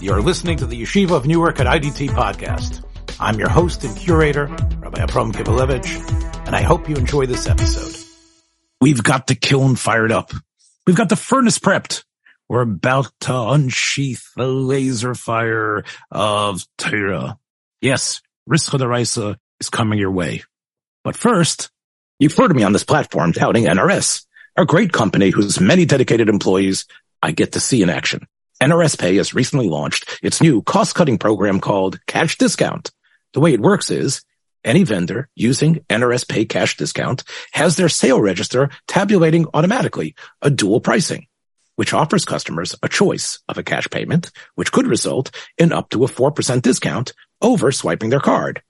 You're listening to the Yeshiva of Newark at IDT podcast. I'm your host and curator, Rabbi Abram Kibalevich, and I hope you enjoy this episode. We've got the kiln fired up. We've got the furnace prepped. We're about to unsheath the laser fire of Torah. Yes, Rischa D'Araisa is coming your way. But first, you've heard me on this platform touting NRS, a great company whose many dedicated employees I get to see in action. NRS Pay has recently launched its new cost-cutting program called Cash Discount. The way it works is any vendor using NRS Pay Cash Discount has their sale register tabulating automatically a dual pricing, which offers customers a choice of a cash payment, which could result in up to a 4% discount over swiping their card.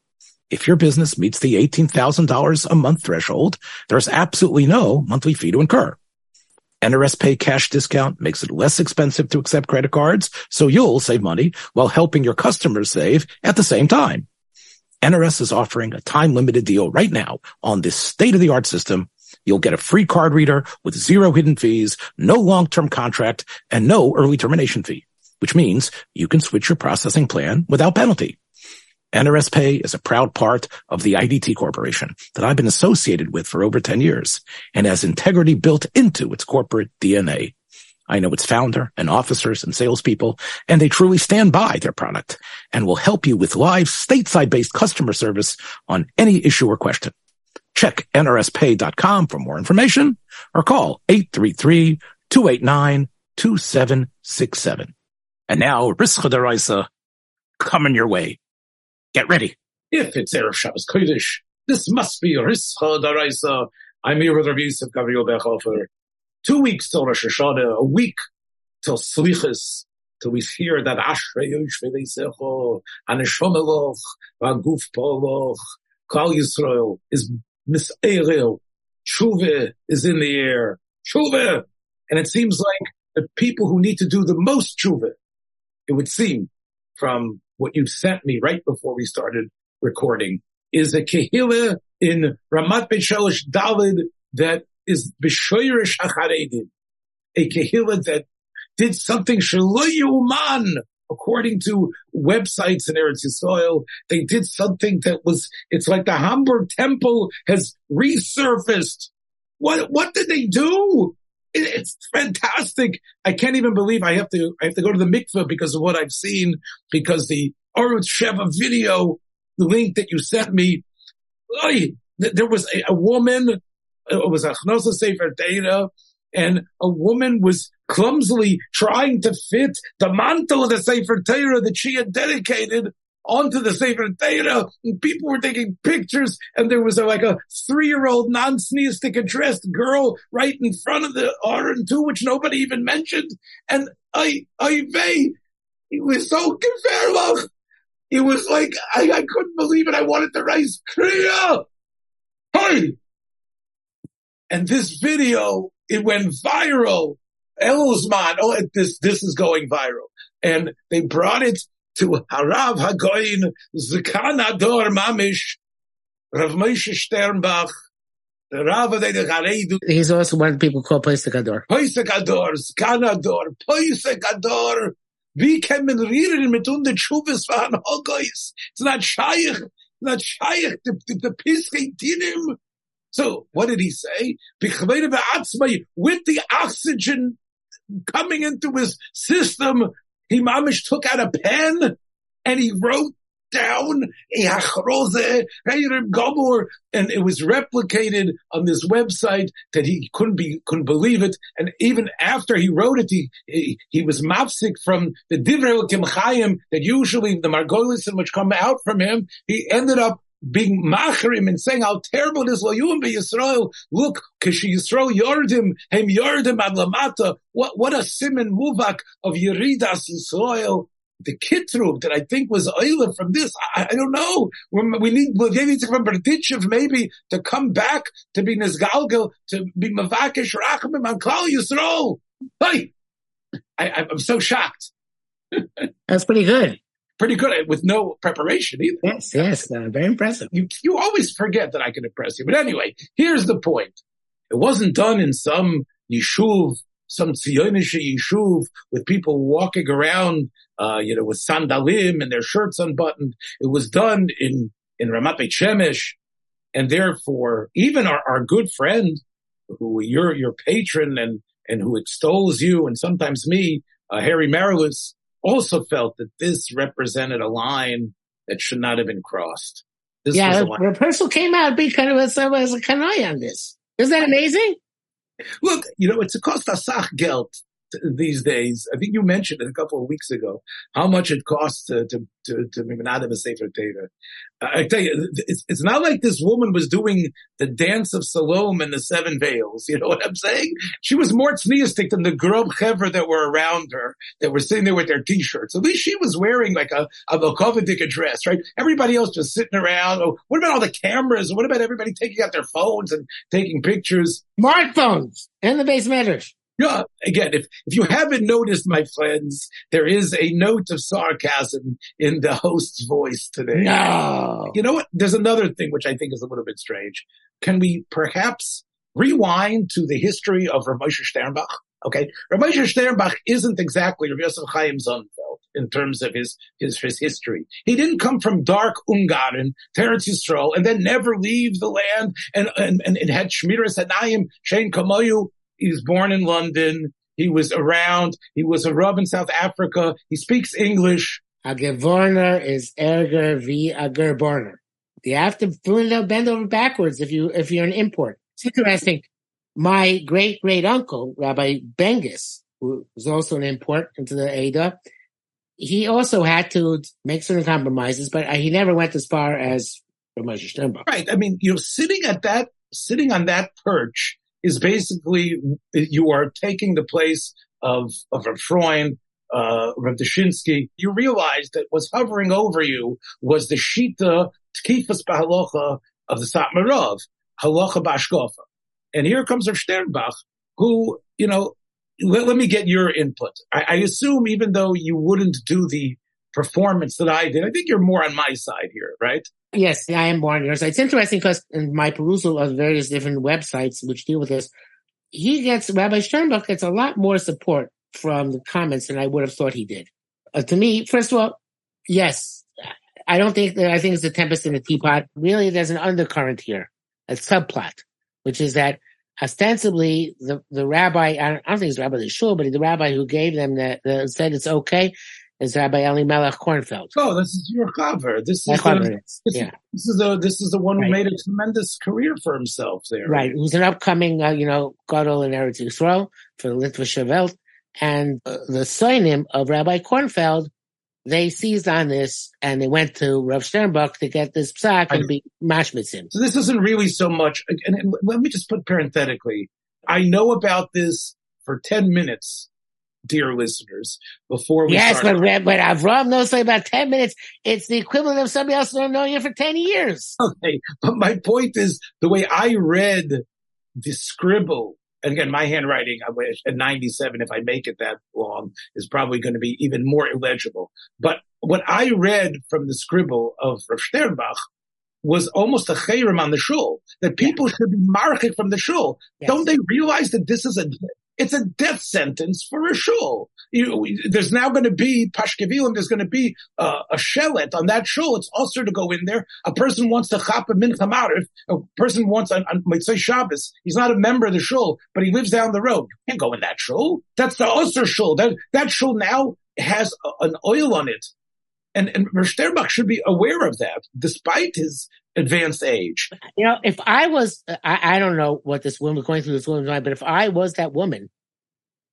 If your business meets the $18,000 a month threshold, there's absolutely no monthly fee to incur. NRS Pay cash discount makes it less expensive to accept credit cards, so you'll save money while helping your customers save at the same time. NRS is offering a time limited deal right now on this state of the art system. You'll get a free card reader with zero hidden fees, no long-term contract, and no early termination fee, which means you can switch your processing plan without penalty. NRS Pay is a proud part of the IDT Corporation that I've been associated with for over 10 years and has integrity built into its corporate DNA. I know its founder and officers and salespeople, and they truly stand by their product and will help you with live stateside based customer service on any issue or question. Check nrspay.com for more information or call 833-289-2767. And now Rischa D'Araisa coming your way. Get ready. If it's Erev Shabbos Kodesh, this must be Rischa D'Araisa. I'm here with Rabbi Yosef Gabriel Bechhofer. Two weeks till Rosh Hashanah, a week till Slichas, till we hear that Ashrei Yosh V'Leisecho, Aneshomeloch, V'Aguf Poloch, Klal Yisrael is Miseril, Tshuva is in the air, Tshuva! And it seems like the people who need to do the most Tshuva, it would seem, from what you sent me right before we started recording is a kehillah in Ramat Beit Shalosh David that is b'shoyrish hacharedim, a kehillah that did something man. According to websites in Eretz Yisrael, they did something that was, it's like the Hamburg temple has resurfaced. What, what did they do? It's fantastic. I can't even believe I have to, I have to go to the mikveh because of what I've seen, because the Arutz Sheva video, the link that you sent me, there was a, a woman, uh, it was a Chnosa Sefer data, and a woman was clumsily trying to fit the mantle of the Sefer Torah that she had dedicated onto the Sefer Torah, and people were taking pictures, and there was a, like a three-year-old non-sneistic addressed girl right in front of the Aron too, which nobody even mentioned. And I, I, they, it was so gefährlich. It was like, I, I couldn't believe it. I wanted to raise Kriya. Hey! And this video, it went viral. Elosman, oh, this, this is going viral. And they brought it to Harav Hagoyin Zekanador Mamish, Rav Moshe Sternbuch, the Rav. He's also one people call Poisek Ador. Poisek Ador, Zekanador, Poisek Ador. Wie kann man reden mit unter Schubes von Hogois? It's not Shaykh, not Shaykh, the, the, the Piskei Dinim. So, what did he say? With the oxygen coming into his system, he mamish took out a pen and he wrote down a gomor, and it was replicated on this website that he couldn't be, couldn't believe it. And even after he wrote it, he, he, he was mapsik from the divrei kimchayim that usually the margolisim which come out from him. He ended up being machrim and saying how terrible it is. Layum be Yisrael. Look, kashi Yisrael yordim hem yordim ad lamata. What, what a simon muvak of Yeridas Yisrael. The kitrug that I think was Oila from this, I, I don't know. We need, we need to from Berditchev maybe to come back to be Nizgalgal, to be Mavakish Rachamim on Klal Yisrael. Hey! I, I'm so shocked. That's pretty good pretty good with no preparation either. Yes, yes, uh, very impressive. You, you always forget that I can impress you. But anyway, here's the point. It wasn't done in some yeshuv, some Zionische yeshuv with people walking around, uh, you know, with sandalim and their shirts unbuttoned. It was done in, in Ramat Beit Shemesh. And therefore, even our, our good friend, who you're your patron and, and who extols you and sometimes me, uh, Harry Marilus, also felt that this represented a line that should not have been crossed. This yeah, the person came out be kind of as, as a kanai on this. Isn't that amazing? Look, you know, it's a cost asach geld these days. I think you mentioned it a couple of weeks ago how much it costs to to to to make an Adam a sefer Torah. I tell you, it's, it's not like this woman was doing the dance of Salome and the seven veils. You know what I'm saying? She was more tzniistic than the grub hever that were around her that were sitting there with their t-shirts. At least she was wearing like a a Velkovic dress, right? Everybody else just sitting around. Oh, what about all the cameras? What about everybody taking out their phones and taking pictures? Smartphones and the base matters. Yeah, again, if, if you haven't noticed, my friends, there is a note of sarcasm in the host's voice today. No. You know what? There's another thing which I think is a little bit strange. Can we perhaps rewind to the history of Rav Moshe Sternbuch? Okay. Rav Moshe Sternbuch isn't exactly Rav Yosef Chaim Sonnenfeld in terms of his, his, his history. He didn't come from dark Ungarn, Teretz Yisrael, and then never leave the land and, and, and it had Shmiras Hanayim, Shein Kamoyu, he was born in London. He was around. He was a rub in South Africa. He speaks English. A gevorner is erger v a gerborner. You have to bend over backwards if you if you're an import. It's interesting. My great great uncle Rabbi Bengis, who was also an import into the Ada, he also had to make certain compromises, but uh, he never went as far as Right. I mean, you know, sitting at that, sitting on that perch is basically you are taking the place of of Rav Freund, uh. You realize that what's hovering over you was the shita tkifas bahalocha of the Satmarov, halacha bashkofa. And here comes Rav Sternbuch, who you know. Let, let me get your input. I, I assume even though you wouldn't do the performance that I did, I think you're more on my side here, right? Yes, I am more on your side. It's interesting because in my perusal of various different websites which deal with this, he gets, Rabbi Sternbuch gets a lot more support from the comments than I would have thought he did. Uh, to me, first of all, yes, I don't think that, I think it's a tempest in a teapot. Really, there's an undercurrent here, a subplot, which is that ostensibly the, the rabbi, I don't, I don't think it's Rabbi Shul, but the rabbi who gave them that the, said it's okay is Rabbi Eli Elimelech Kornfeld. Oh, this is your cover. This is, the, this, yeah. this is the this is the one who right. made a tremendous career for himself there. Right, who's an upcoming, uh, you know, Gadol in Eretz Yisrael for the Litvische Welt, and uh, the signim of Rabbi Kornfeld. They seized on this and they went to Rav Sternbuch to get this psak and be mashmitzim. So this isn't really so much. And let me just put parenthetically, I know about this for ten minutes dear listeners, before we Yes, but, but Avram knows like about 10 minutes. It's the equivalent of somebody else knowing you for 10 years. Okay. But my point is the way I read the scribble, and again, my handwriting I wish at 97, if I make it that long, is probably going to be even more illegible. But what I read from the scribble of Rav Sternbuch was almost a chayrim on the shul, that people yeah. should be market from the shul. Yes. Don't they realize that this is a it's a death sentence for a shul. You, there's now going to be pashkevilim. There's going to be uh, a shelet on that shul. It's also to go in there. A person wants to chop a mincha marif. A person wants on, on Mitzvah Shabbos. He's not a member of the shul, but he lives down the road. You can't go in that shul. That's the Osir shul. That that shul now has a, an oil on it. And, and Sternbuch should be aware of that, despite his advanced age. You know, if I was, I, I don't know what this woman going through this woman's mind, but if I was that woman,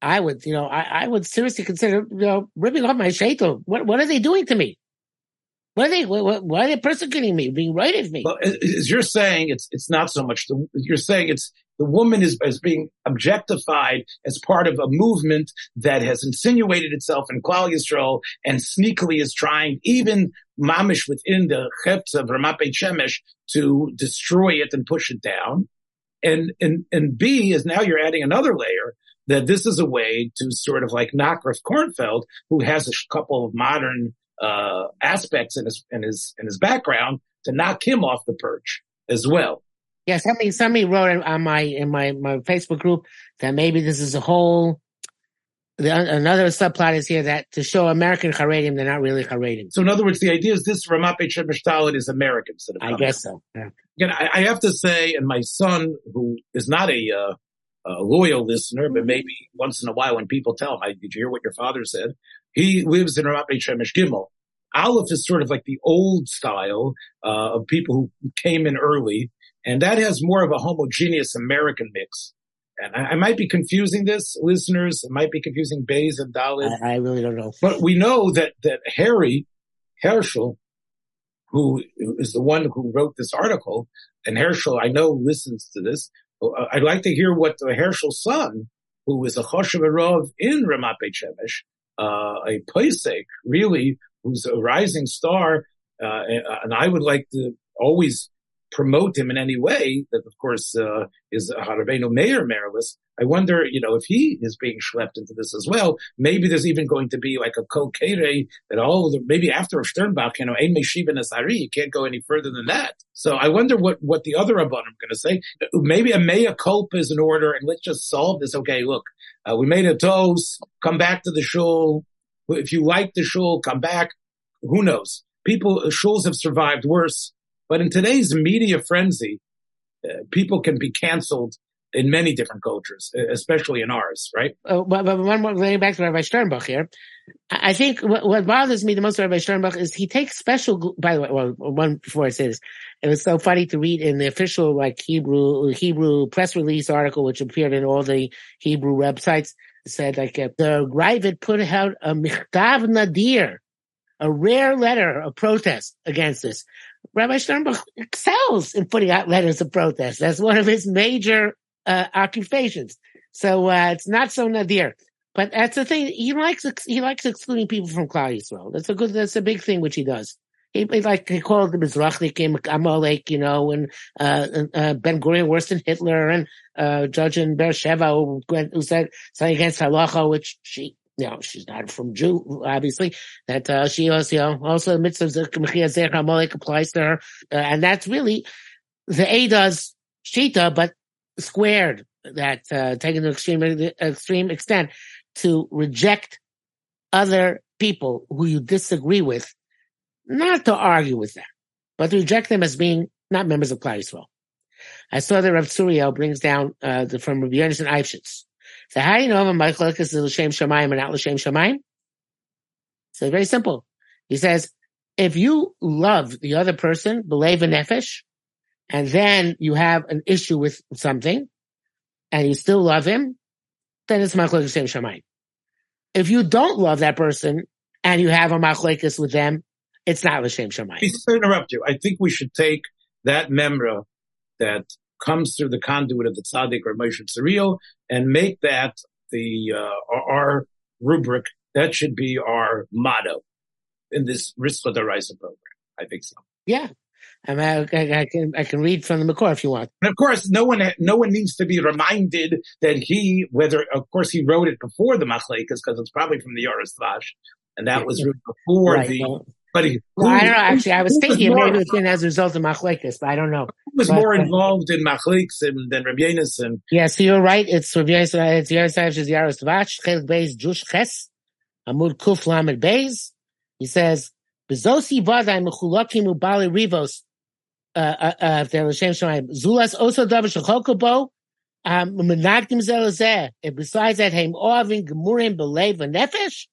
I would, you know, I, I would seriously consider, you know, ripping off my shaitel. What, what are they doing to me? What are they, what, why are they persecuting me, being right at me? Well, as you're saying, it's, it's not so much the, you're saying it's, the woman is, is being objectified as part of a movement that has insinuated itself in Klal Yisrael and sneakily is trying, even mamish within the chetz of Ramat Beit Shemesh, to destroy it and push it down. And, and, and B is now you're adding another layer that this is a way to sort of like knock Rav Kornfeld, who has a couple of modern, uh, aspects in his, in his, in his background to knock him off the perch as well. Yeah, somebody somebody wrote on my in my my Facebook group that maybe this is a whole the, another subplot is here that to show American Haredim, they're not really Haredim. So in other words, the idea is this Ramat Beit Shemesh is American. Instead of I guess so. Yeah. Again, I, I, have to say, and my son, who is not a, uh, a loyal listener, but maybe once in a while when people tell him, I, did you hear what your father said? He lives in Ramat Beit Shemesh Gimel. Aleph is sort of like the old style uh, of people who came in early, and that has more of a homogeneous American mix. And I, I might be confusing this, listeners. It might be confusing Bays and Dalit. I, I, really don't know. But we know that that Harry Herschel, who is the one who wrote this article, and Herschel, I know, listens to this. Uh, I'd like to hear what the Herschel's son, who is a Choshev in Ramat Beit Shemesh, uh, a Pesach, really who's a rising star, uh, and I would like to always promote him in any way that, of course, uh, is Harabenu Mayor Marilus. I wonder, you know, if he is being schlepped into this as well. Maybe there's even going to be like a kokere that all the, maybe after a Sternbuch, you know, Ein Meshiva Nasari, you can't go any further than that. So I wonder what, what the other Rabbanim are going to say. Maybe a mea culpa is in order and let's just solve this. Okay, look, uh, we made a toast, come back to the shul, if you like the shul, come back. Who knows? People, shuls have survived worse. But in today's media frenzy, uh, people can be canceled in many different cultures, especially in ours, right? Oh, but, but one more, getting back to Rabbi Sternbuch here. I think what, what, bothers me the most Rabbi Sternbuch is he takes special, by the way, well, one before I say this, it was so funny to read in the official, like, Hebrew, Hebrew press release article, which appeared in all the Hebrew websites, said like, uh, the Ravid put out a Michtav Nadir, a rare letter of protest against this. Rabbi Sternbuch excels in putting out letters of protest. That's one of his major uh, occupations. So uh, it's not so nadir. But that's the thing. He likes he likes excluding people from Klal Yisrael. That's a good. That's a big thing which he does. He, he like he called the Mizrachnikim Amalek, you know, and uh, uh, Ben Gurion worse than Hitler, and uh, judge in Beersheba who, who said something against halacha, which she you know, she's not from Jew, obviously, that, uh, she also, you know, also of the Mechia Amalek applies to her. Uh, and that's really the A does Shita, but squared that, uh, taken to extreme, extreme extent to reject other people who you disagree with, not to argue with them, but to reject them as being not members of Klal Yisrael. I saw that Rav Tzuriel brings down, uh, the, from Rabbi Yonason Eifshitz so how do you know if a Machlokes is L'Shem Shamayim and not L'Shem Shamayim? So very simple. He says, if you love the other person, believe in nefesh, and then you have an issue with something, and you still love him, then it's Machlokes L'Shem Shamayim. If you don't love that person, and you have a Machlokes with them, it's not L'Shem Shamayim. Please interrupt you. I think we should take that memra that comes through the conduit of the tzaddik or Moshe Tzuriel and make that the uh, our rubric. That should be our motto in this Rischa D'Araisa program. I think so. Yeah. I, mean, I, I, can I can read from the Makor if you want. And of course, no one no one needs to be reminded that he whether of course he wrote it before the Machlekes because it's probably from the yorishvash and that was written before right. the but he, well, I don't know. Actually, I was thinking was maybe it's been as a result of Machlekes, but I don't know. Who was but, more involved in Machlekes than Rabbi Yonason? Yeah, so you're right. It's Rabbi Yonason. It's Shaz Yaros Tvach Chelik Beis Jush Ches Amud Kuf Lamed Beis. He says, "Bezosi Vaday Mechulakim Ubali Rivos." Uh, uh, uh, they're. Zulas also Davar Shechokobo. Um, Menagdim Zelazeh. And besides that, Heim Oavin Gemurim Belev Nefesh.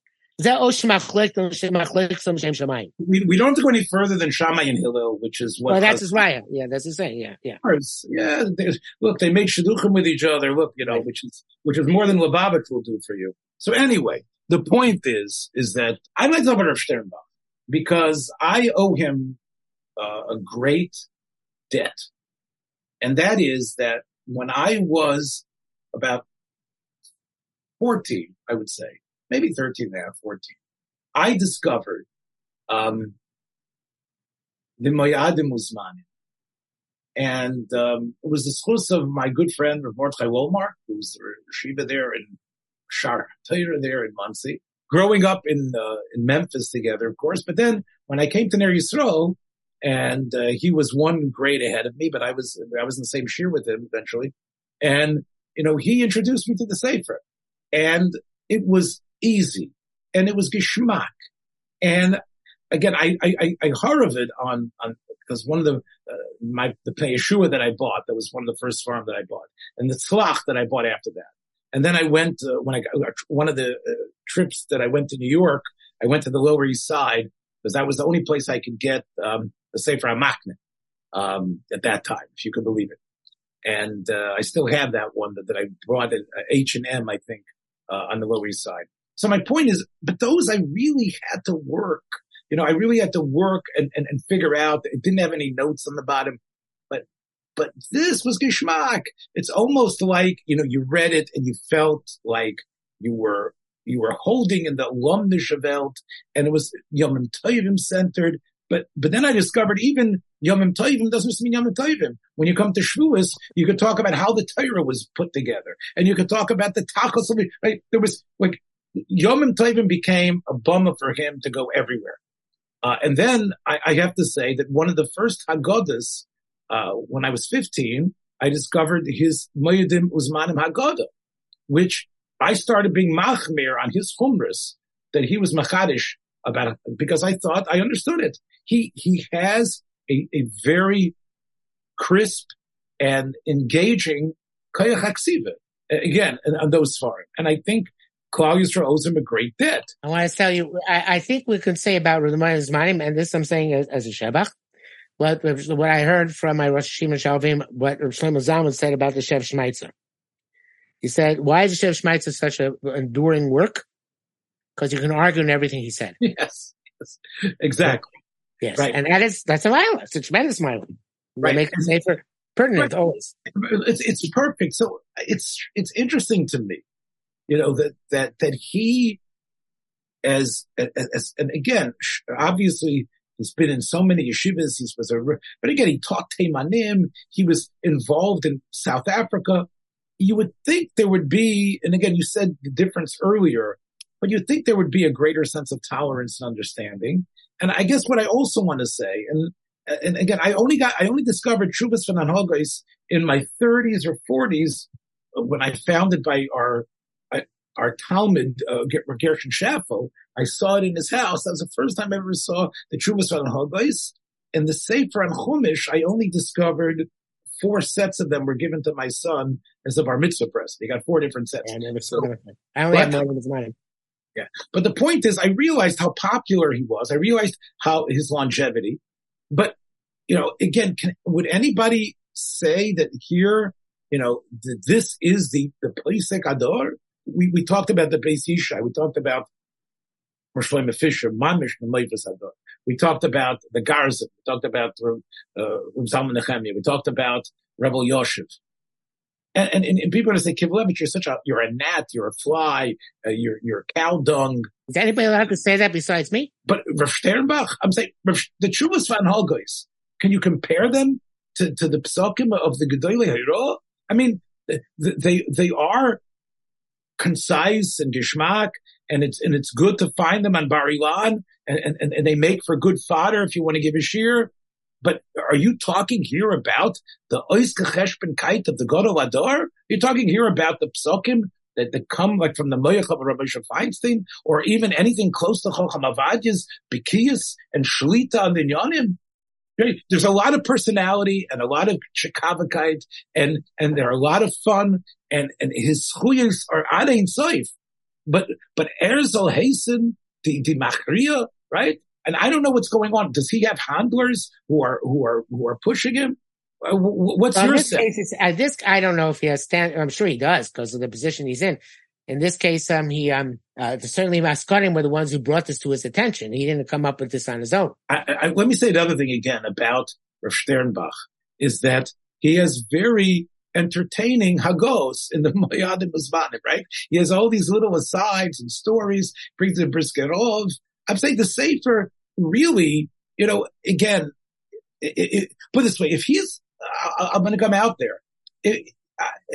We, we don't have to go any further than Shammai and Hillel, which is what. Well, that's his raya. Yeah, that's his saying. Yeah, yeah. Yeah, look, they make shidduchim with each other. Look, you know, which is which is more than Lubavitch will do for you. So anyway, the point is, is that I like to talk about Rav Sternbuch because I owe him uh, a great debt, and that is that when I was about fourteen, I would say maybe 13 and a half, 14. I discovered, um, the Moyadim Uzmanim. And, um, it was the source of my good friend, Rav Mordechai Wolmar, who's the Shiva there in Shar Torah there in Monsey. Growing up in, uh, in Memphis together, of course. But then when I came to Ner Yisrael, and uh, he was one grade ahead of me, but I was I was in the same shiur with him eventually, and you know he introduced me to the Sefer, and it was easy and it was geschmack. And again, I, I, I heard of it on, on, because one of the, uh, my, the Yeshua that I bought, that was one of the first farm that I bought and the Tzlach that I bought after that. And then I went, uh, when I got one of the uh, trips that I went to New York, I went to the Lower East Side because that was the only place I could get, um, the Sefer HaMachne, um, at that time, if you could believe it. And, uh, I still have that one that, that I brought at H&M, I think, uh, on the Lower East Side. So my point is, but those I really had to work. You know, I really had to work and, and, and figure out. It didn't have any notes on the bottom, but, but this was geschmack. It's almost like, you know, you read it and you felt like you were, you were holding in the Lumnische Welt and it was Yom Tovim centered. But, but then I discovered even Yom Tovim doesn't mean Yom Tovim. When you come to Shavuos, you could talk about how the Torah was put together and you could talk about the Tachos, right? There was like, Yom Tovim became a bummer for him to go everywhere. Uh, and then I, I, have to say that one of the first Haggadahs, uh, when I was 15, I discovered his Moedim Uzmanim Haggadah, which I started being machmir on his chumras that he was machadish about it because I thought I understood it. He, he has a, a very crisp and engaging kayach again, on those far. And I think Klal Yisrael owes him a great debt. I want to tell you, I, I think we could say about Ramayana Zmanim, and this I'm saying as, as a Shebach, what, what I heard from my Rosh Hashanah Shalvim, what Shlomo Zalman said about the Shev Shmeitzer. He said, why is the Shev Shmeitzer such an enduring work? Because you can argue in everything he said. Yes, yes. exactly. Yes, right. and that is, that's a violence. It's a tremendous violence. Right. Make it safer, pertinent right. always. It's, it's perfect. So it's, it's interesting to me you know, that, that, that he as, as, and again, obviously he's been in so many yeshivas. He was a, but again, he taught Teimanim. He was involved in South Africa. You would think there would be, and again, you said the difference earlier, but you'd think there would be a greater sense of tolerance and understanding. And I guess what I also want to say, and and again, I only got, I only discovered Shuvas van Hogais in my 30s or 40s when I founded by our our Talmud, uh, Gershon Schaffel, I saw it in his house. That was the first time I ever saw the Chuvas on Hagais. And the Sefer on Chumash, I only discovered four sets of them were given to my son as a bar mitzvah present. He got four different sets. Yeah, I never saw so, I only have more than his mine. Yeah. But the point is, I realized how popular he was. I realized how his longevity. But, you know, again, can, would anybody say that here, you know, this is the, the place Ador? We, we talked about the Beis Yishai. We talked about Roshloim Fisher, Mamish, We talked about the Garza. We talked about uh, Zalman Nechemia. We talked about Rebel Yoshev. And, and, and people are going to say, Kivalevich, you're such a, you're a gnat, you're a fly, uh, you're, you're cow dung. Is anybody allowed to say that besides me? But Rav Sternbuch, I'm saying, the Chuvas van Holgois, can you compare them to, to the psakim of the Gedolei Hayro? I mean, they, they are concise and geschmack, and it's and it's good to find them on Bar Ilan, and, and, and they make for good fodder if you want to give a shear. But are you talking here about the Oiskecheshbenkite of the Gadol Ador? You're talking here about the psukim that, that come like from the Moyach of Rabbi Feinstein, or even anything close to Chocham Avadya's and Shlita and Yonim? There's a lot of personality and a lot of chikavakite and, and they're a lot of fun and, and his chuyas are adein soif. But, but Erzal Hasten, the, the Machria, right? And I don't know what's going on. Does he have handlers who are, who are, who are pushing him? Uh, what's well, your this sense? Case, uh, this, I don't know if he has stand, I'm sure he does because of the position he's in. In this case, um, he, um, uh, certainly Maskarim were the ones who brought this to his attention. He didn't come up with this on his own. I, I, let me say another thing again about Rav Sternbuch is that he has very entertaining hagos in the Moyadim Uzmanim, right? He has all these little asides and stories, brings the Briskerov. I'm saying the Sefer really, you know, again, it, it, put this way, if he's, I'm going to come out there, it,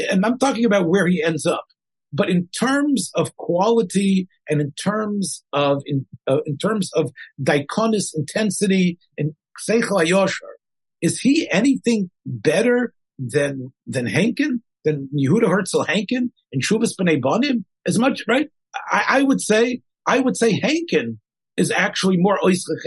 and I'm talking about where he ends up. But in terms of quality and in terms of in, uh, in terms of dichonis intensity and seichel yosher, is he anything better than than Henkin than Yehuda Herzl Henkin and Shuvas B'nai Banim? As much right? I, I would say, I would say Henkin is actually more oisle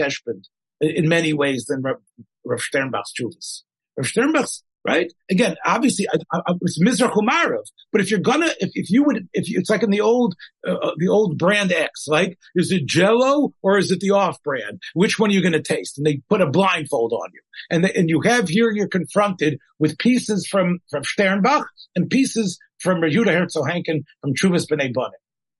in many ways than Rav, Sternbuch's Chuvas. Rav Sternbuch's right? Again, obviously, I, I, it's Mizrach Umarov. But if you're gonna, if, if you would, if you, it's like in the old, uh, uh, the old brand X, like, is it Jello or is it the off brand? Which one are you to taste? And they put a blindfold on you. And and you have here, you're confronted with pieces from, from Sternbuch and pieces from Yehuda Herzl Henkin from Chuvas B'nai Banim.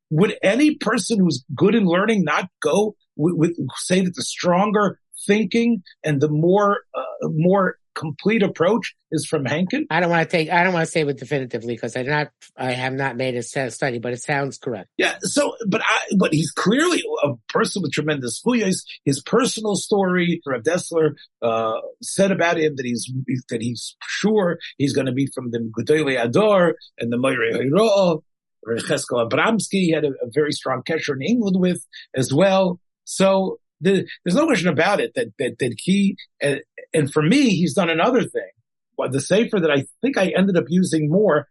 Would any person who's good in learning not go with, with say that the stronger thinking and the more, uh, more complete approach is from Henkin? I don't want to take, I don't want to say it definitively because I not, I have not made a study, but it sounds correct. Yeah. So, but I, but he's clearly a person with tremendous fuyas. His personal story, Rav Dessler, uh, said about him that he's, that he's sure he's going to be from the Gudele Ador and the Moire Hiro. Cheskel Abramsky he had a, a, very strong kesher in England with as well. So there's no question about it that that, that he uh, and for me he's done another thing. But the safer that I think I ended up using more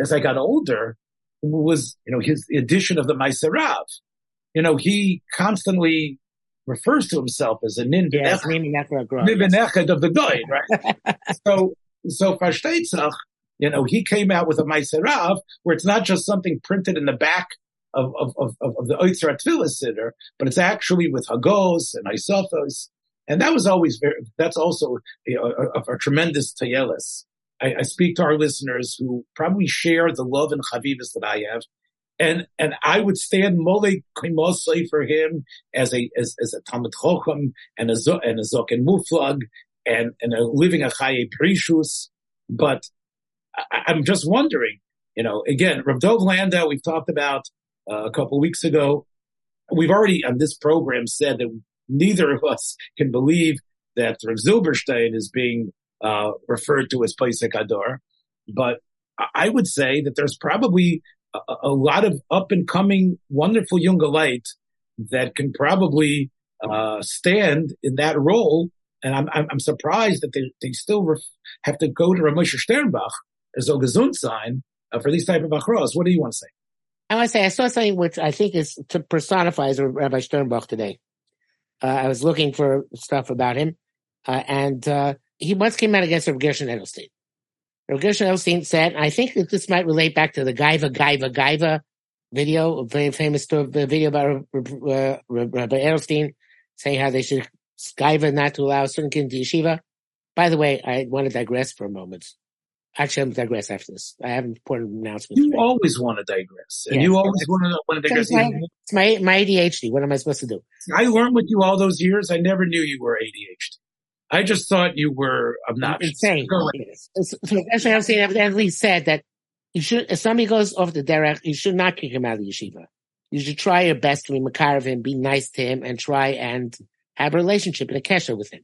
as I got older was you know his addition of the Maiserav. You know he constantly refers to himself as a nin yes, of the Goy, right? so so Fashteitzach, you know, he came out with a Maiserav where it's not just something printed in the back of, of, of, of the Oitzer Tefillah Siddur, but it's actually with Hagos and Isothos. And that was always very, that's also a, a, a tremendous tayelis. I, I, speak to our listeners who probably share the love and chavivas that I have. And, and I would stand Molek Kimosai for him as a, as, as a Talmud Chochem and a, and a Zok and Muflag and, and a living a Chaye Prishus. But I, am just wondering, you know, again, Rav Dov Landau, we've talked about uh, a couple weeks ago. We've already on this program said that neither of us can believe that Rav Zilberstein is being uh, referred to as Paisek Ador, but I would say that there's probably a, a lot of up and coming wonderful light that can probably uh, stand in that role. And I'm, I'm, surprised that they, they still ref- have to go to Ramosha Sternbuch as a Gesund uh, for these type of achros. What do you want to say? I want to say I saw something which I think is to personifies Rabbi Sternbuch today. Uh, I was looking for stuff about him, uh, and uh, he once came out against Rav Gershon Edelstein. Rav Gershon Edelstein said, I think that this might relate back to the Gaiva Gaiva Gaiva video, very famous video about uh, Rabbi Edelstein saying how they should Gaiva not to allow certain kids to yeshiva. By the way, I want to digress for a moment. Actually, I'm digress after this. I have an important announcement. You always want to digress, and you always want to, want to digress. It's my, my ADHD. What am I supposed to do? I learned with you all those years. I never knew you were ADHD. I just thought you were obnoxious. Insane. So, so I'm saying, evidently said that you should, if somebody goes off the derech, you should not kick him out of the yeshiva. You should try your best to be makar of him, be nice to him, and try and have a relationship and a kesher with him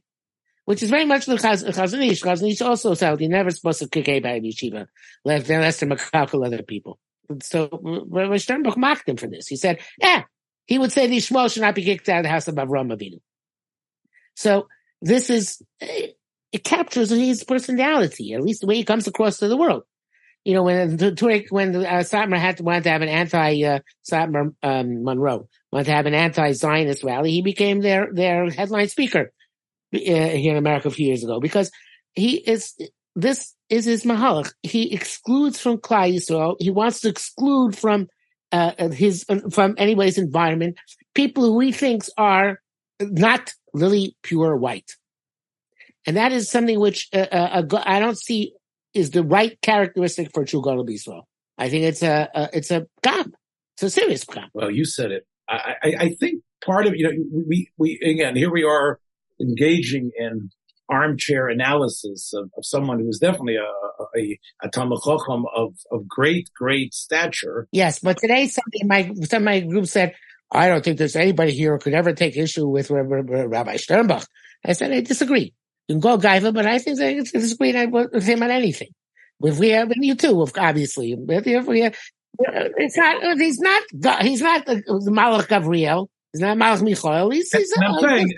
which is very much the Chazon Ish. Chazanish also said you're never supposed to kick anybody in yeshiva, unless they're makakal other people. So Rabbi Sternbuch mocked him for this. He said, yeah, he would say the Shmuel should not be kicked out of the house of Avram Avinu. So this is, it captures his personality, at least the way he comes across to the world. You know, when the when the, uh, Satmar had to, wanted to have an anti, uh, Satmar, um, Monroe, wanted to have an anti-Zionist rally, he became their, their headline speaker here in America a few years ago because he is this is his mahalach. He excludes from Klal Yisrael. He wants to exclude from uh, his from anyways environment people who he thinks are not really pure white, and that is something which uh, uh, I don't see is the right characteristic for true Gadol Israel. I think it's a, a it's a gam. It's a serious gam. Well, you said it. I, I, I think part of you know we we again here we are engaging in armchair analysis of, of someone who's definitely a, a, a of, of great, great stature. Yes, but today somebody my, some of my group said, I don't think there's anybody here who could ever take issue with Rabbi Sternbuch. I said, I disagree. You can go Gaiva, but I think I disagree with him on anything. If we have, you too, obviously. If we have, it's not, he's not, he's not the, the Malach Gabriel. He's not Malach Michael. He's, he's I'm, saying,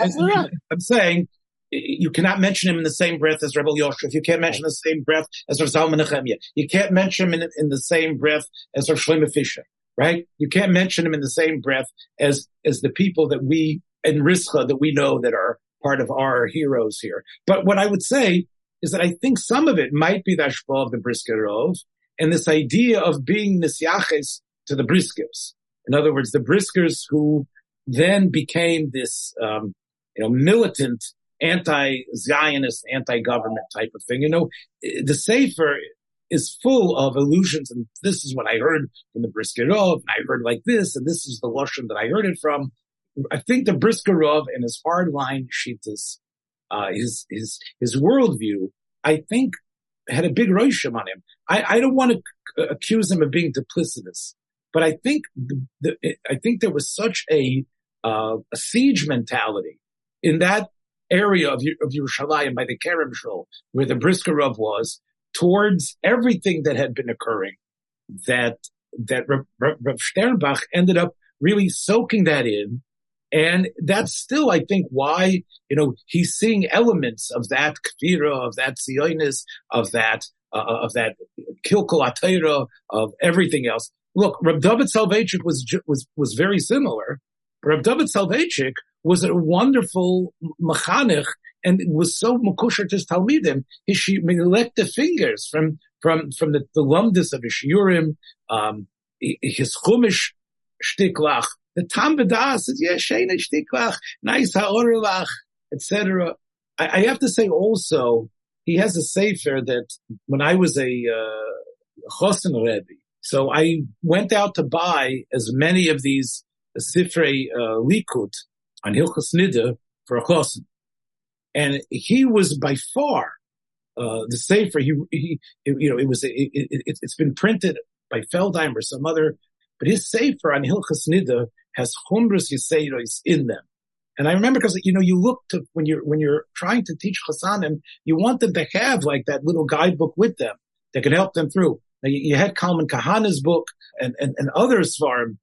I'm saying you cannot mention him in the same breath as Rebel Yoshef. You can't mention the same breath as Rav Zalman Nechemia. You can't mention him in, in, the same breath as Rav Shlomo Fisher. right? You can't mention him in the same breath as, as the people that we, in Rischa that we know that are part of our heroes here. But what I would say is that I think some of it might be the Ashba of the Briskerov and this idea of being Nisyaches to the Briskers. In other words, the Briskers who then became this, um, you know, militant anti-Zionist, anti-government type of thing. You know, the Sefer is full of illusions, and this is what I heard from the Briskerov, and I heard like this, and this is the Lashon that I heard it from. I think the Briskerov and his hardline shittas, uh, his, his, his worldview, I think had a big roishim on him. I, I don't want to accuse him of being duplicitous, but I think the, the, I think there was such a, uh, a siege mentality in that area of, of Yerushalayim by the Kerem Shul, where the Briskerov was, towards everything that had been occurring, that that Rav, Rav Sternbuch ended up really soaking that in. And that's still, I think, why, you know, he's seeing elements of that kfira, of that zionis, of that, uh, of that kilkul of everything else. Look, Rab David Soloveitchik was, was, was very similar. Rab David Soloveitchik was a wonderful mechanich and was so makusher to his talmidim. He she licked the fingers from from from the, the of his shiurim, um, his chumash shtiklach. The tam b'das says, yeah, sheina shtiklach, nice ha'orelach, etc. I, I have to say also, he has a sefer that when I was a uh, chosen rebbe, so I went out to buy as many of these sifrei uh, likut on Hilchas Nida for a chosen and he was by far uh, the safer. He, he, you know, it was it, it, has been printed by Feldheim or some other, but his safer on Hilchas Nida has Chumras Yiseiros in them. And I remember because you know you look to when you're when you're trying to teach Chassanim, you want them to have like that little guidebook with them that can help them through. Now you, you had Kalman Kahana's book and and, and others for him,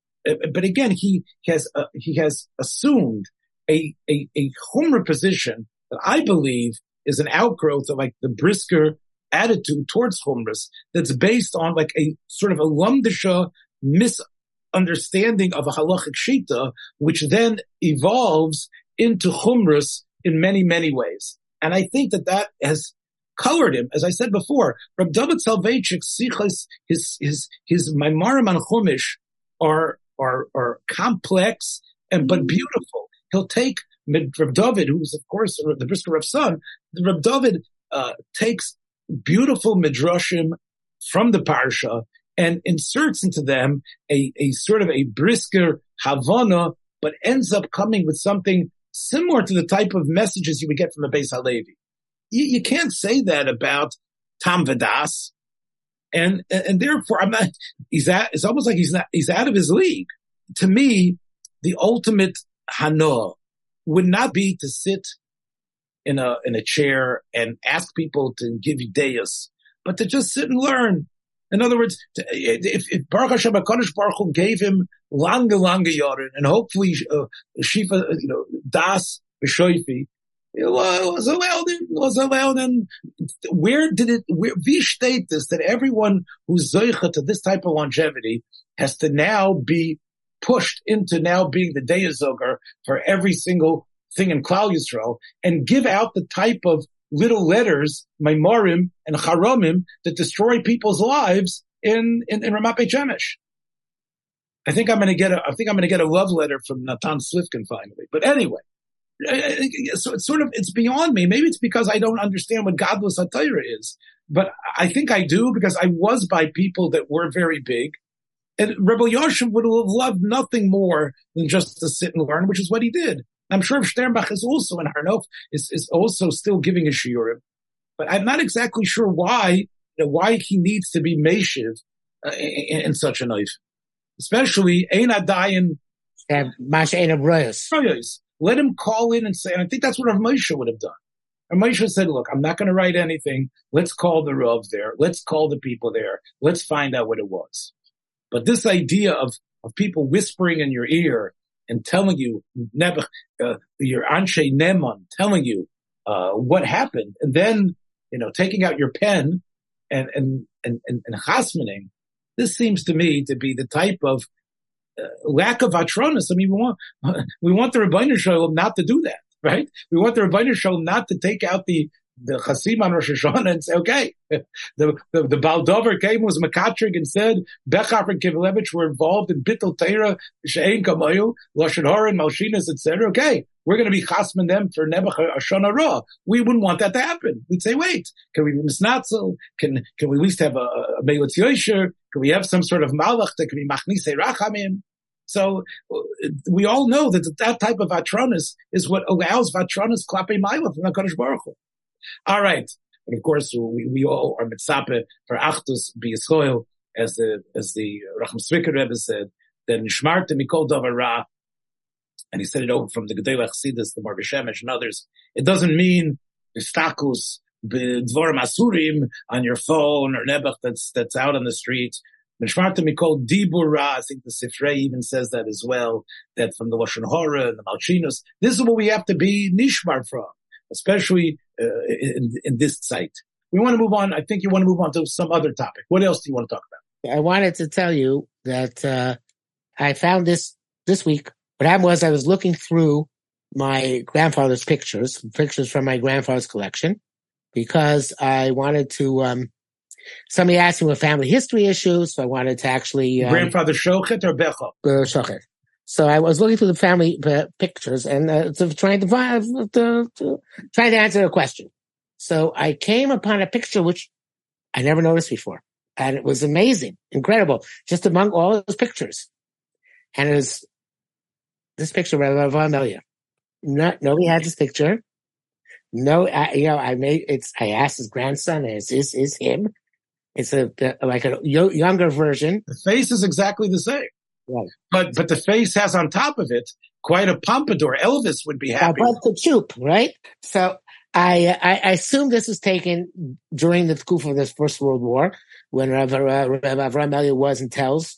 but again he has uh, he has assumed a a, a Chumra position that I believe is an outgrowth of like the brisker attitude towards Chumras that's based on like a sort of a lumdisha misunderstanding of a halachic shita, which then evolves into Chumras in many, many ways. And I think that that has colored him, as I said before. Rab David Soloveitchik's sichos, his, his, his Maimarim on Chumash are, are, are complex and, but beautiful. He'll take Reb David, who's of course the Brisker Reb's son, Reb David uh, takes beautiful midrashim from the parsha and inserts into them a, a sort of a brisker Havana, but ends up coming with something similar to the type of messages you would get from a Beis Halevi. You, you can't say that about Tam Vadas. And, and therefore I'm not, he's at, it's almost like he's not, he's out of his league. To me, the ultimate Hanoah, would not be to sit in a in a chair and ask people to give you deus, but to just sit and learn. In other words, if, if Baruch Hashem Hakadosh Baruch Hu gave him lange lange yaren, and hopefully uh, Shifa, you know, das b'shoifi, in. Where did it, where, we state this, that everyone who's zoicha to this type of longevity has to now be pushed into now being the Deyazogar for every single thing in Klal Yisrael and give out the type of little letters, Maimorim and Charomim that destroy people's lives in, in, in Ramat. I think I'm going to get a, I think I'm going to get a love letter from Natan Slifkin finally. But anyway, so it's sort of, it's beyond me. Maybe it's because I don't understand what godless Atayra is, but I think I do because I was by people that were very big and Rebbe Yoshev would have loved nothing more than just to sit and learn, which is what he did. I'm sure Sternbuch is also in Har Nof, is, is also still giving a shiurim. But I'm not exactly sure why, you know, why he needs to be Meshiv uh, in, in, such a knife. Especially, Ein Adayin. Masha Ein Let him call in and say, and I think that's what Rav Moshe would have done. And Moshe said, look, I'm not going to write anything. Let's call the Rav there. Let's call the people there. Let's find out what it was. But this idea of, of people whispering in your ear and telling you, uh, your Anshe Neman, telling you, uh, what happened, and then, you know, taking out your pen and, and, and, and, and chasmaning, this seems to me to be the type of Uh, lack of atronis. I mean, we want we want the Rebbeinu Shalom not to do that, right? We want the Rebbeinu Shalom not to take out the the Chasim on Rosh Hashanah and say, okay, the, the, the Baldover came, was Makatrig and said, Bechaf and Kivelevich were involved in Bittel Teira, Shein Kamayu, Lashon Hora and Malshinas, etc. Okay, we're going to be chasman them for Nebuch Hashanah Ra. We wouldn't want that to happen. We'd say, wait, can we be misnatzel? Can, can we at least have a, a Melitz Yosher? We have some sort of malach that can be machnise rachamim? So we all know that that type of atronis is what allows vatronis klape ma'ila from the Kadosh Baruch Hu. All right. And of course, we, we all are mitzape for Achdus B'Yisrael, as the, as the Rachmastrivka Rebbe said, that Nishmarte Mikol Dover Ra, and he said it over from the Gedei Chassidus, the Marvishemesh and others. It doesn't mean Vistakus, Dvorim Asurim on your phone or Nebuch that's, that's out on the street. Mishmarta Mikol Dibura, I think the Sifrei even says that as well, that from the Lashon Hora and the Malchinos, this is what we have to be nishmar from especially uh, in, in this site. We want to move on. I think you want to move on to some other topic. What else do you want to talk about? I wanted to tell you that uh, I found this this week. What happened was I was looking through my grandfather's pictures, pictures from my grandfather's collection, because I wanted to. Um, somebody asked me with family history issues, so I wanted to actually. Um, Grandfather Shochet or Becha? Uh, Shochet. So I was looking through the family uh, pictures and uh, to, trying to, find, to, to trying to answer a question. So I came upon a picture which I never noticed before, and it was amazing, incredible, just among all those pictures. And it was this picture of Amelia. Not nobody had this picture. No, I, you know, I made it's. I asked his grandson, "Is is is him?" It's a like a younger version. The face is exactly the same. Right. But but the face has on top of it quite a pompadour. Elvis would be happy. About the choop, right? So I, I, I assume this was taken during the Kuf of the First World War when Rav, Rav, Rav Avram Elia was in Telz.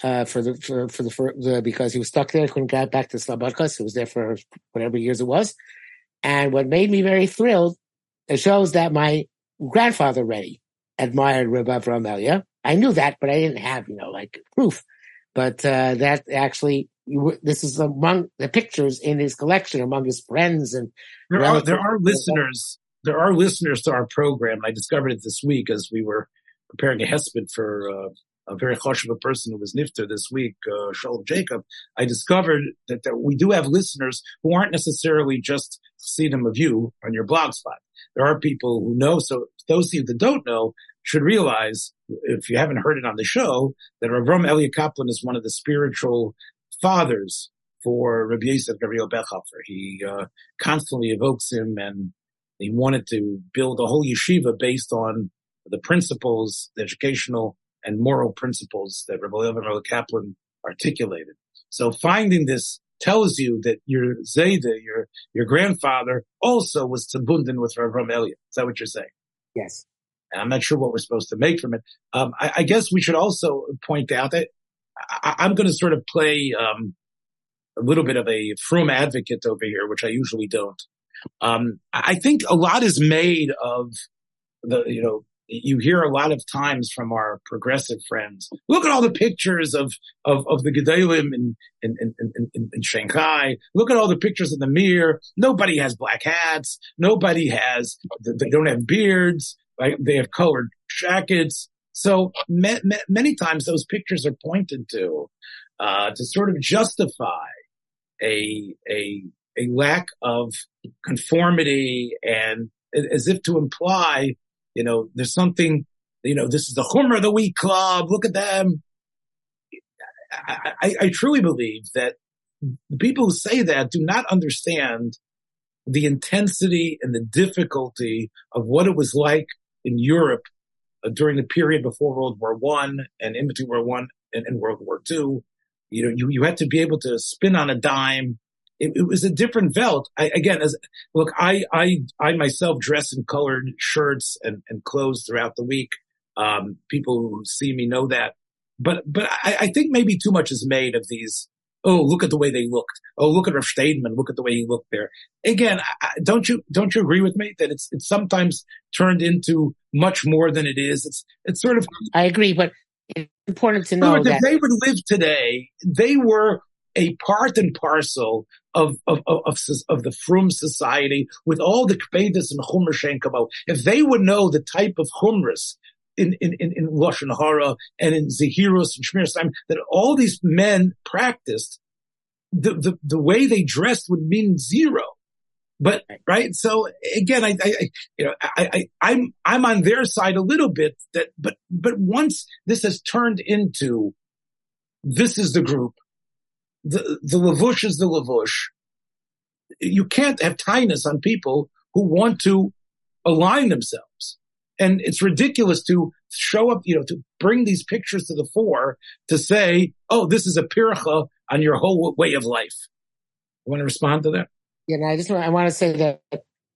Uh, for the, for, for the, for the, because he was stuck there, couldn't get back to Slabodka. He was there for whatever years it was. And what made me very thrilled, it shows that my grandfather Reddy admired Rav Avram Elia. I knew that, but I didn't have, you know, like proof but uh, that actually this is among the pictures in his collection among his friends and there are there are listeners there are listeners to our program. I discovered it this week as we were preparing a hesped for uh, a very choshev person who was nifter this week, uh, Shalom Jacob. I discovered that, we do have listeners who aren't necessarily just them of you on your blog spot. There are people who know. So those of you that don't know, should realize, if you haven't heard it on the show, that Ravram Elia Kaplan is one of the spiritual fathers for Rabbi Yosef Gabriel Bechhofer. He uh, constantly evokes him and he wanted to build a whole yeshiva based on the principles, the educational and moral principles that Rabbi Elia Kaplan articulated. So finding this tells you that your Zayda, your, your grandfather also was tabundan with Ravram Elia. Is that what you're saying? Yes. And I'm not sure what we're supposed to make from it. Um, I, I, guess we should also point out that I, am going to sort of play um, a little bit of a frum advocate over here, which I usually don't. Um, I think a lot is made of the, you know, you hear a lot of times from our progressive friends. Look at all the pictures of of, of the Gedolim in in, in, in in, Shanghai. Look at all the pictures in the mirror. Nobody has black hats. Nobody has. They don't have beards. Right? They have colored jackets. So ma- ma- many times those pictures are pointed to uh, to sort of justify a a a lack of conformity and as if to imply, you know, there's something, you know, this is the Hummer of the Week Club. Look at them. I, I, I truly believe that the people who say that do not understand the intensity and the difficulty of what it was like in Europe uh, during the period before World War One and in between World War One and, and, World War Two. You know, you, you had to be able to spin on a dime. It, it was a different Welt. I, again, as look, I, I, I myself dress in colored shirts and, and clothes throughout the week. Um, people who see me know that, but, but I, I think maybe too much is made of these oh, look at the way they looked. Oh, look at Rav Steinman. Look at the way he looked there. Again, I, don't you, don't you agree with me that it's, it's sometimes turned into much more than it is? It's, it's sort of. I agree, but it's important to know that if they would live today, they were a part and parcel of of of, of, of the Frum society with all the kbedis and chumr shenkabo. If they would know the type of chumras in in in, in lashon hara and in zehirus and shmir time that all these men practiced, the, the the way they dressed would mean zero. But right, so again, I, I you know, I, I, I'm I'm on their side a little bit. That, but but once this has turned into, this is the group, the the lavush is the lavush. You can't have tightness on people who want to align themselves, and it's ridiculous to show up, you know, to bring these pictures to the fore to say, "Oh, this is a pircha on your whole way of life." You want to respond to that? Yeah, I just I want to say that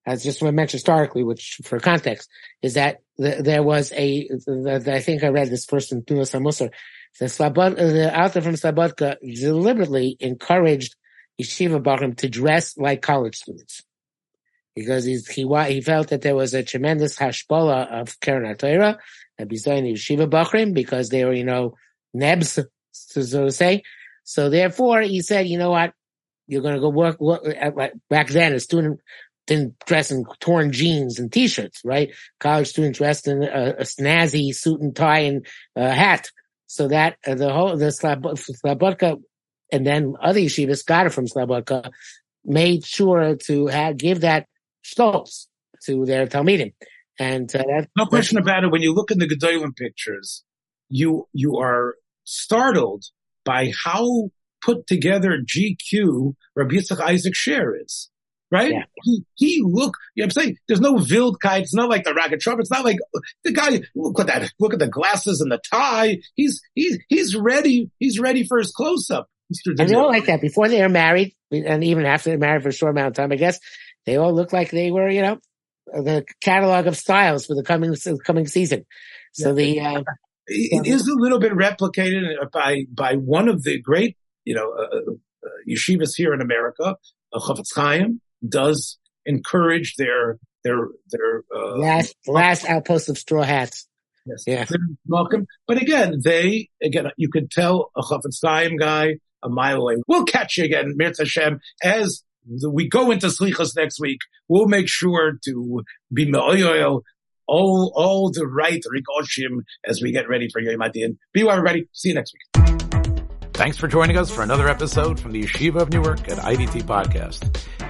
as just want to mention historically, which for context is that the, there was a, the, the, I think I read this in Tenuas HaMussar. The Slabod, the Alter from Slabodka deliberately encouraged yeshiva bachrim to dress like college students because he he felt that there was a tremendous hashbola of Keren HaTorah and besides yeshiva bachrim because they were you know nebs so to say. So therefore, he said, you know what, you're going to go work, work back then. A student didn't dress in torn jeans and t-shirts, right? College students dressed in a, a snazzy suit and tie and uh, hat. So that uh, the whole the Slabodka and then other yeshivas got it from Slabodka made sure to have, give that stolz to their talmidim. And uh, that, no question about it. When you look in the Gedolim pictures, you you are startled by how put together GQ Rabbi Yitzchak Isaac Sher is. Right? Yeah. He, he look, you know I'm saying? There's no Wildkeit. It's not like the ragged Trump. It's not like the guy, look at that, look at the glasses and the tie. He's, he's, he's ready. He's ready for his close up. And they all like that before they are married and even after they're married for a short amount of time, I guess they all look like they were, you know, the catalog of styles for the coming, coming season. So yeah. the, uh, it is a little bit replicated by, by one of the great you know, uh, uh, yeshivas here in America, uh, Chafetz Chaim does encourage their their their uh, last last outpost of straw hats. Yes, yeah. welcome. But again, they again you could tell a Chafetz Chaim guy a mile away. We'll catch you again, Mirz Hashem, as we go into Slichas next week. We'll make sure to be me'oyoyo all all the right rikoshim as we get ready for Yom HaDin. Be well, everybody. See you next week. Thanks for joining us for another episode from the Yeshiva of Newark at IDT Podcast.